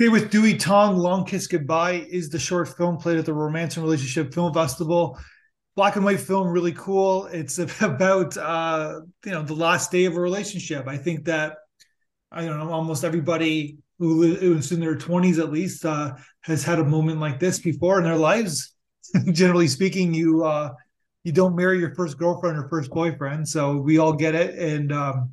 Okay, with Dewey Tong, Long Kiss Goodbye is the short film played at the Romance and Relationship Film Festival. Black and white film, really cool. It's about uh, you know the last day of a relationship. I think that I don't know almost everybody who is in their twenties at least uh, has had a moment like this before in their lives. Generally speaking, you uh, you don't marry your first girlfriend or first boyfriend, so we all get it. And um,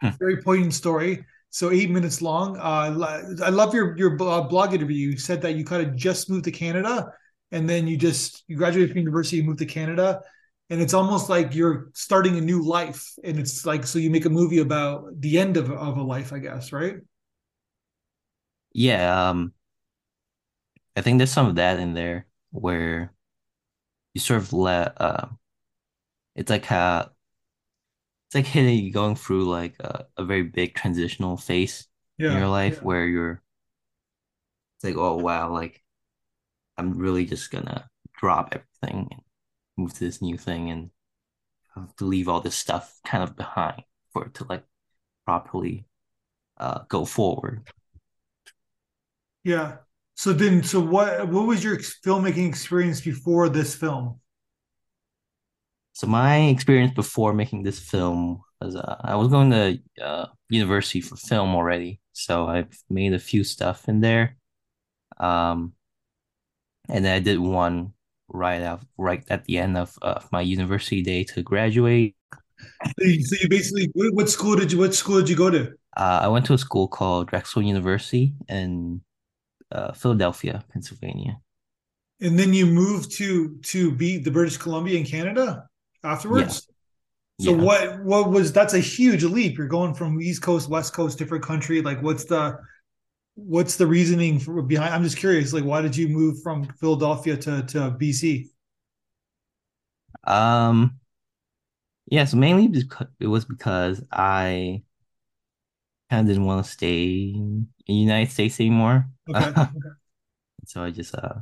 hmm. very poignant story so eight minutes long. Uh, I love your your uh, blog interview. You said that you kind of just moved to Canada, and then you just you graduated from university, you moved to Canada, and it's almost like you're starting a new life. And it's like so you make a movie about the end of of a life, I guess, right? Yeah, um, I think there's some of that in there where you sort of let uh, it's like how it's like hitting going through like a, a very big transitional phase yeah, in your life yeah. where you're it's like oh wow like i'm really just gonna drop everything and move to this new thing and have to leave all this stuff kind of behind for it to like properly uh go forward. Yeah. So then so what what was your filmmaking experience before this film so my experience before making this film was uh, I was going to uh, university for film already, so I've made a few stuff in there. Um, and then I did one right out right at the end of uh, my university day to graduate. So you basically what school did you what school did you go to? Uh, I went to a school called Drexel University in uh, Philadelphia, Pennsylvania. And then you moved to to be the British Columbia in Canada afterwards. Yeah. So yeah. what what was that's a huge leap. You're going from East Coast, West Coast, different country. Like what's the what's the reasoning for behind I'm just curious, like why did you move from Philadelphia to, to BC? Um yeah, so mainly because it was because I kind of didn't want to stay in the United States anymore. Okay. okay. so I just uh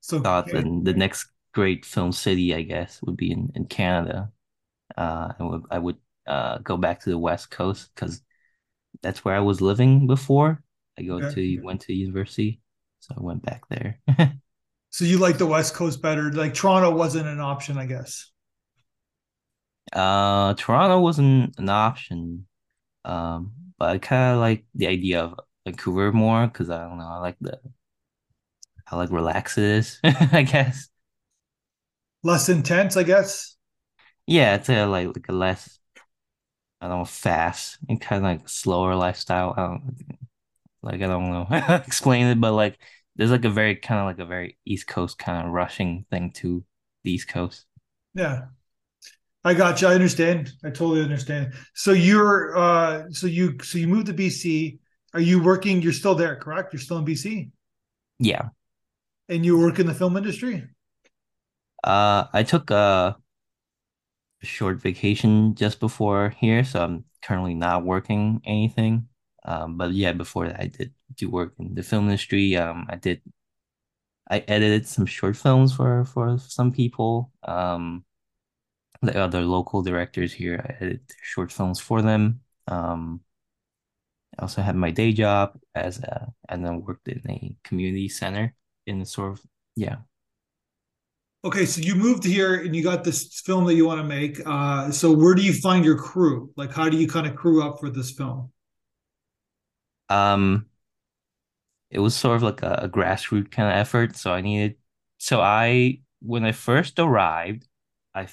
so thought okay. the, the next great film city, I guess, would be in, in Canada. Uh, I would I would uh, go back to the West Coast because that's where I was living before. I go okay. to went to university, so I went back there. so you like the West Coast better? Like Toronto wasn't an option, I guess. Uh, Toronto wasn't an option, um, but I kind of like the idea of Vancouver more because I don't know. I like the I like it is. I guess less intense, I guess. Yeah, it's a like like a less I don't know, fast and kind of like slower lifestyle. I don't like I don't know explain it, but like there's like a very kind of like a very East Coast kind of rushing thing to the East Coast. Yeah. I got you. I understand. I totally understand. So you're uh so you so you moved to BC. Are you working? You're still there, correct? You're still in BC? Yeah. And you work in the film industry? Uh, I took a short vacation just before here, so I'm currently not working anything. Um, but yeah, before that, I did do work in the film industry. Um, I did, I edited some short films for for some people. Um, the other local directors here, I edited short films for them. Um, I also had my day job as a, and then worked in a community center in the sort of yeah Okay, so you moved here and you got this film that you want to make. Uh, so where do you find your crew? Like, how do you kind of crew up for this film? Um, it was sort of like a, a grassroots kind of effort. So I needed. So I, when I first arrived, I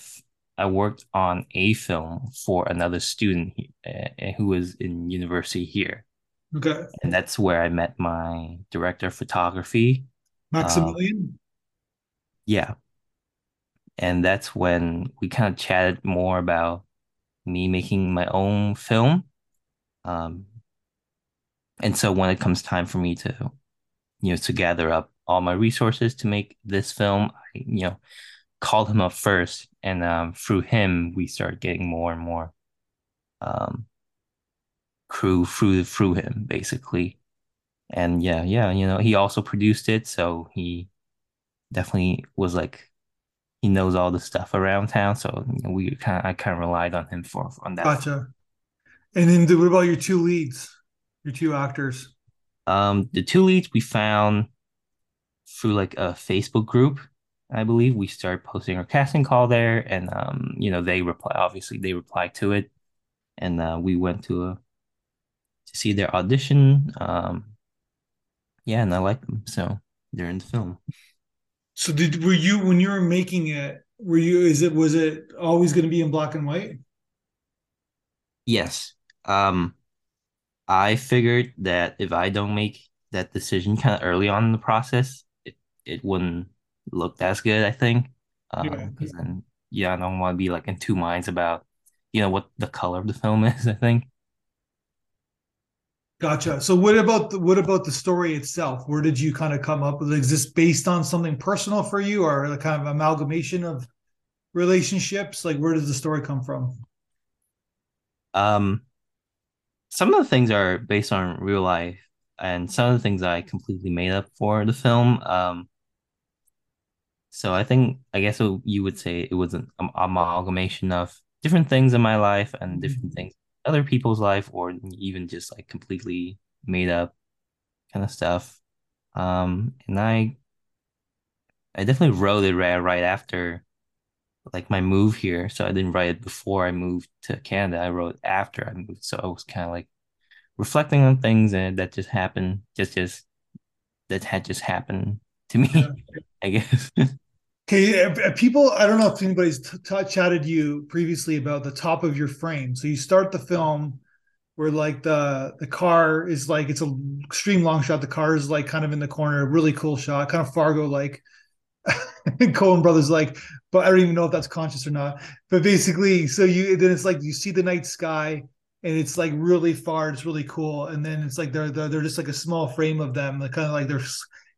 I worked on a film for another student uh, who was in university here. Okay. And that's where I met my director of photography, Maximilian. Uh, yeah and that's when we kind of chatted more about me making my own film. Um, and so when it comes time for me to, you know, to gather up all my resources to make this film, I, you know, called him up first, and um, through him we started getting more and more um, crew through through him basically. And yeah, yeah, you know, he also produced it, so he definitely was like he knows all the stuff around town. So we kind of I kind of relied on him for on that. Gotcha. And then what about your two leads, your two actors? Um, the two leads we found through like a Facebook group, I believe. We started posting our casting call there, and um, you know, they reply. Obviously, they replied to it, and uh, we went to a to see their audition. Um, yeah, and I like them, so they're in the film. So did were you when you were making it? Were you is it was it always going to be in black and white? Yes. Um, I figured that if I don't make that decision kind of early on in the process, it, it wouldn't look as good, I think. Um, Yeah. because then yeah, I don't want to be like in two minds about, you know, what the color of the film is, I think. Gotcha. So what about the what about the story itself? Where did you kind of come up with? Is this based on something personal for you, or a kind of amalgamation of relationships? Like, where does the story come from? Um, some of the things are based on real life, and some of the things I completely made up for the film. Um, so I think I guess you would say it was an amalgamation of different things in my life and different things in other people's life, or even just like completely made up kind of stuff. Um, and I I definitely wrote it right right after like my move here. So I didn't write it before I moved to Canada. I wrote it after I moved. So I was kind of like reflecting on things and that just happened, just just that had just happened to Yeah. me, I guess. Okay, people. I don't know if anybody's t- t- chatted you previously about the top of your frame. So you start the film where like the the car is like it's a extreme long shot. The car is like kind of in the corner, really cool shot, kind of Fargo like. Coen Brothers like, but I don't even know if that's conscious or not. But basically, so you then it's like you see the night sky and it's like really far. It's really cool, and then it's like they're they're, they're just like a small frame of them. They're kind of like they're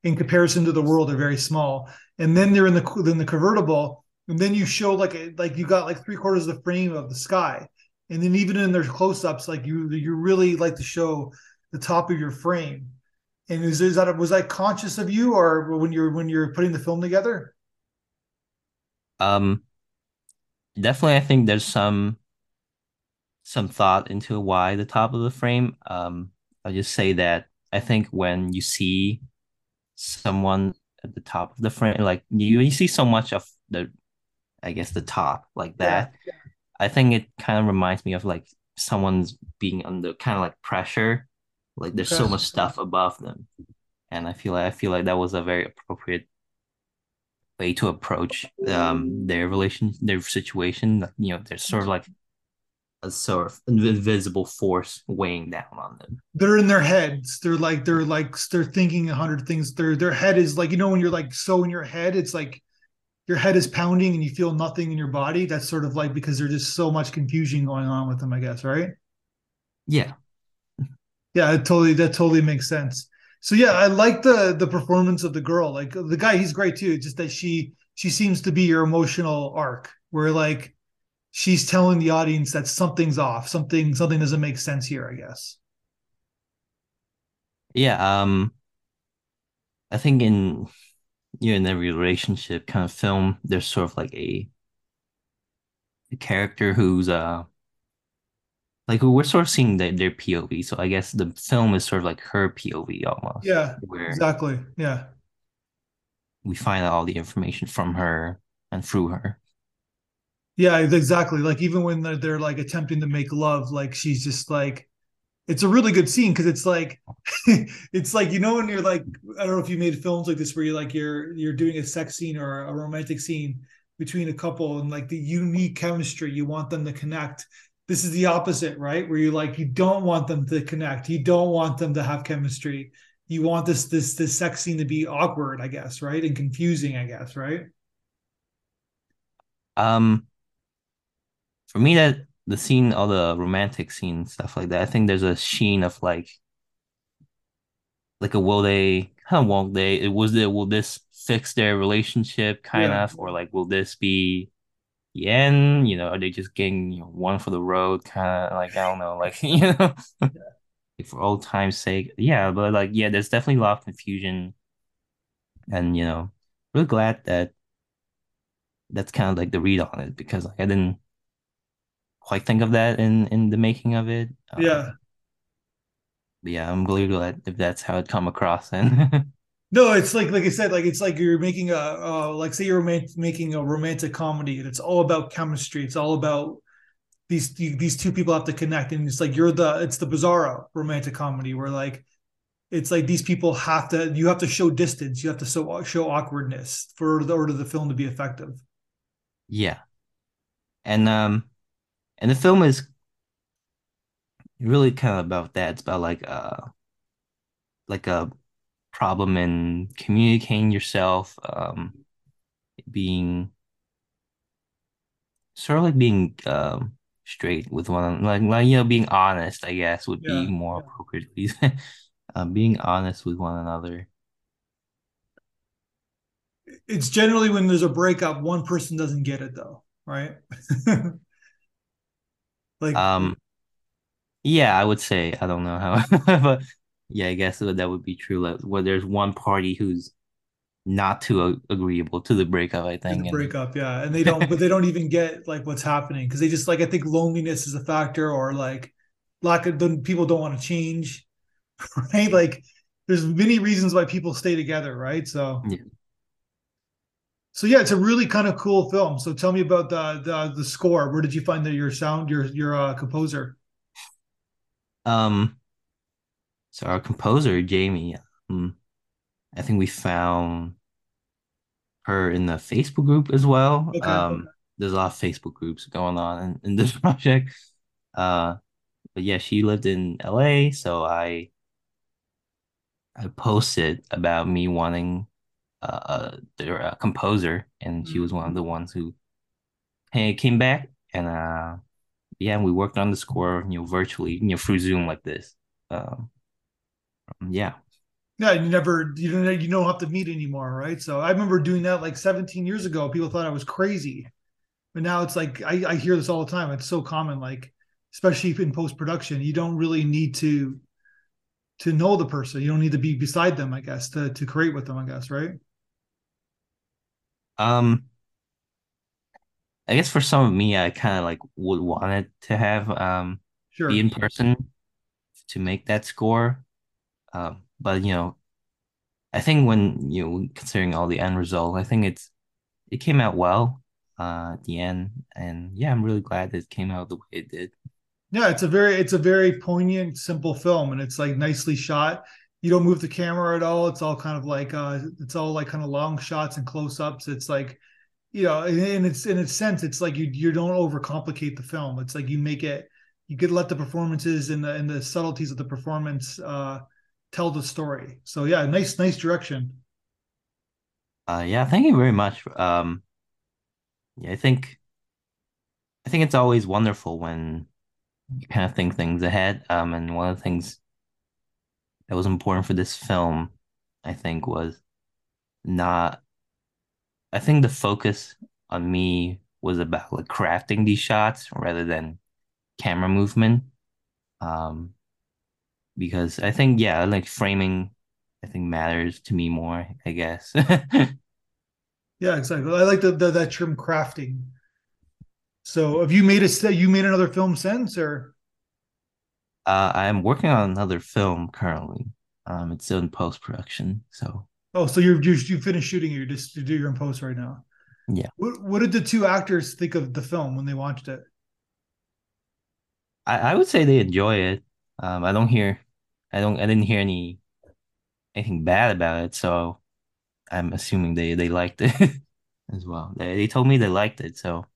in comparison to the world, they're very small. And then they're in the in the convertible, and then you show like a, like you got like three quarters of the frame of the sky, and then even in their close ups, like you you really like to show the top of your frame. And is, is that was that conscious of you, or when you're when you're putting the film together? Um, definitely, I think there's some some thought into why the top of the frame. Um, I'll just say that I think when you see someone at the top of the frame, like you, you see so much of the, I guess the top like Yeah. that. I think it kind of reminds me of like someone's being under kind of like pressure. Like there's so much stuff above them. And I feel like I feel like that was a very appropriate way to approach um their relation their situation. Like, You know, they're sort of like a sort of invisible force weighing down on them. They're in their heads. They're like they're like they're thinking a hundred things. Their their head is like you know when you're like so in your head, it's like your head is pounding and you feel nothing in your body. That's sort of like because there's just so much confusion going on with them, I guess, right? Yeah. Yeah, it totally that totally makes sense. So yeah, I like the the performance of the girl. Like the guy, he's great too. Just that she she seems to be your emotional arc, where like she's telling the audience that something's off, something something doesn't make sense here. I guess. Yeah. Um I think in you know in every relationship kind of film, there's sort of like a, a character who's uh like we're sort of seeing their, their POV. So I guess the film is sort of like her POV almost, Yeah, where exactly. Yeah. we find out all the information from her and through her. Yeah, exactly. Like even when they're, they're like attempting to make love, like she's just like, it's a really good scene because it's like, it's like you know when you're like, I don't know if you made films like this where you're like you're you're doing a sex scene or a romantic scene between a couple and like the unique chemistry you want them to connect. This is the opposite, right? Where you like you don't want them to connect, you don't want them to have chemistry. You want this this this sex scene to be awkward, I guess, right, and confusing, I guess, right? Um for me that the scene all the romantic scene stuff like that, I think there's a sheen of like like a will they kind of won't they it was there will this fix their relationship kind Yeah. of or like will this be the end? You know are they just getting you know one for the road kind of like I don't know like you know? Like for old time's sake yeah but like yeah there's definitely a lot of confusion. And you know really glad that that's kind of like the read on it because like I didn't quite think of that in in the making of it Yeah. um But yeah, I'm really glad if that's how it come across. And No, it's like like I said, like it's like you're making a uh, like say you're making a romantic comedy, and it's all about chemistry. It's all about these these two people have to connect, and it's like you're the it's the bizarro romantic comedy where like it's like these people have to you have to show distance, you have to show show awkwardness for the order of the film to be effective. yeah, and um, and the film is really kind of about that. It's about like uh like a problem in communicating yourself, um, being sort of like being um straight with one like like you know being honest, I guess would be more appropriate. uh, being honest with one another. it's generally when there's a breakup, one person doesn't get it though, right? like Um, yeah, I would say I don't know how, but yeah, I guess that would be true. Like, where there's one party who's not too agreeable to the breakup, I to the think, breakup, yeah, and they don't, but they don't even get like what's happening because they just like I think loneliness is a factor or like lack of the people don't want to change, right? Like there's many reasons why people stay together, right? So yeah. So yeah, it's a really kind of cool film. So tell me about the the the score. Where did you find the, your sound your your uh, composer? Um, so our composer Jamie, um, I think we found her in the Facebook group as well. Okay, Um, there's a lot of Facebook groups going on in, in this project. Uh, but yeah, she lived in LA, so I I posted about me wanting uh, their uh, composer, and she was one of the ones who hey, came back, and uh, yeah, we worked on the score, you know, virtually, you know, through Zoom like this. Um, yeah, Yeah, you never you don't you don't have to meet anymore, right? So I remember doing that like 17 years ago. People thought I was crazy, but now it's like I, I hear this all the time. It's so common, like especially in post production, you don't really need to to know the person. You don't need to be beside them, I guess, to to create with them, I guess, right? Um, I guess for some of me, I kind of like would want it to have um be in person to make that score. Um, but you know, I think when you know considering all the end result, I think it's it came out well uh at the end, and yeah, I'm really glad that it came out the way it did. Yeah, it's a very it's a very poignant, simple film, and it's like nicely shot. You don't move the camera at all. It's all kind of like uh it's all like kind of long shots and close ups. It's like you know, in its in its sense, it's like you you don't overcomplicate the film. It's like you make it you could let the performances and the and the subtleties of the performance uh tell the story. So yeah, nice nice direction. Uh, yeah, thank you very much. Um, yeah, I think I think it's always wonderful when you kind of think things ahead. Um, and one of the things that was important for this film, I think, was not. I think the focus on me was about like crafting these shots rather than camera movement. Um, because I think yeah, like framing, I think matters to me more, I guess. Yeah, exactly. I like the, the that term crafting. So have you made a you made another film since or Uh, I'm working on another film currently. Um, it's still in post production, so oh so you're you you finished shooting it, you're just you do your own post right now. yeah. What what did the two actors think of the film when they watched it? I, I would say they enjoy it. Um, I don't hear, I don't, I didn't hear any anything bad about it, so I'm assuming they they liked it as well. They they told me they liked it, so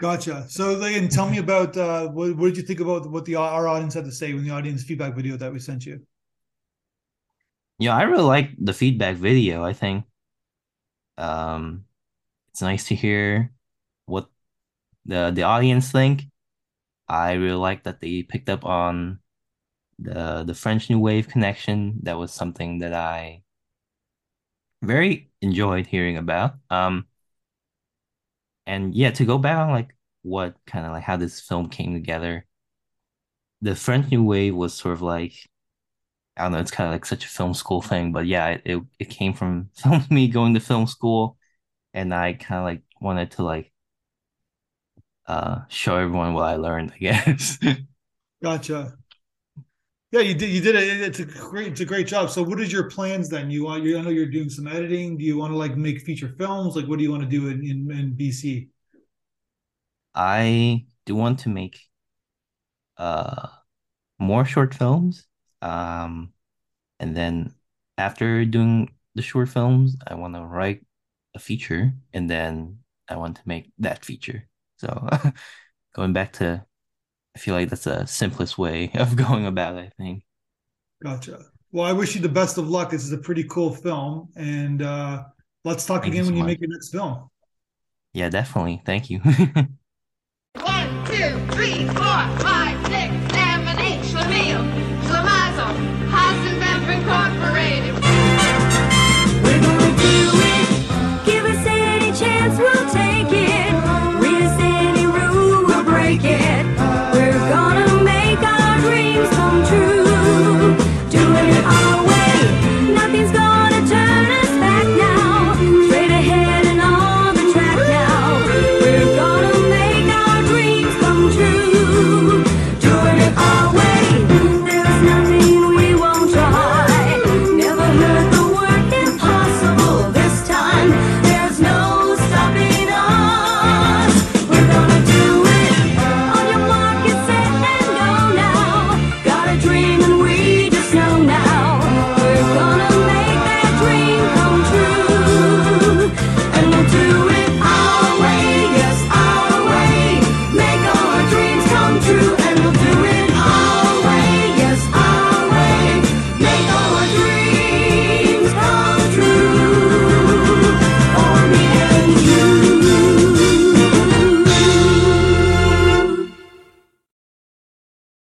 Gotcha. So and tell me about uh, what, what did you think about what the our audience had to say when the audience feedback video that we sent you? yeah, I really like the feedback video. I think um, it's nice to hear what the the audience think. I really like that they picked up on the the French New Wave connection. That was something that I very enjoyed hearing about. Um, and yeah, to go back on like what kind of like how this film came together. The French New Wave was sort of like I don't know, it's kind of like such a film school thing, but yeah, it it, it came from me going to film school, and I kind of like wanted to like uh show everyone what I learned, I guess. Gotcha. Yeah, you did. You did it. It's a great. It's a great job. So, what is your plans then? You want? You, I know you're doing some editing. Do you want to like make feature films? Like, what do you want to do in in, in BC? I do want to make uh more short films. Um, and then after doing the short films, I want to write a feature, and then I want to make that feature. So going back to, I feel like that's the simplest way of going about it, I think. Gotcha. Well, I wish you the best of luck. This is a pretty cool film. And uh, let's talk Thank again you so when you much. make your next film. Yeah, definitely. Thank you. One, two, three, four, five, six, seven, eight. Schlemiel, Schlemazel, Hasenpfeffer Incorporated. We're gonna it. Give us any chance, we'll take it. We're any rule, we'll break it.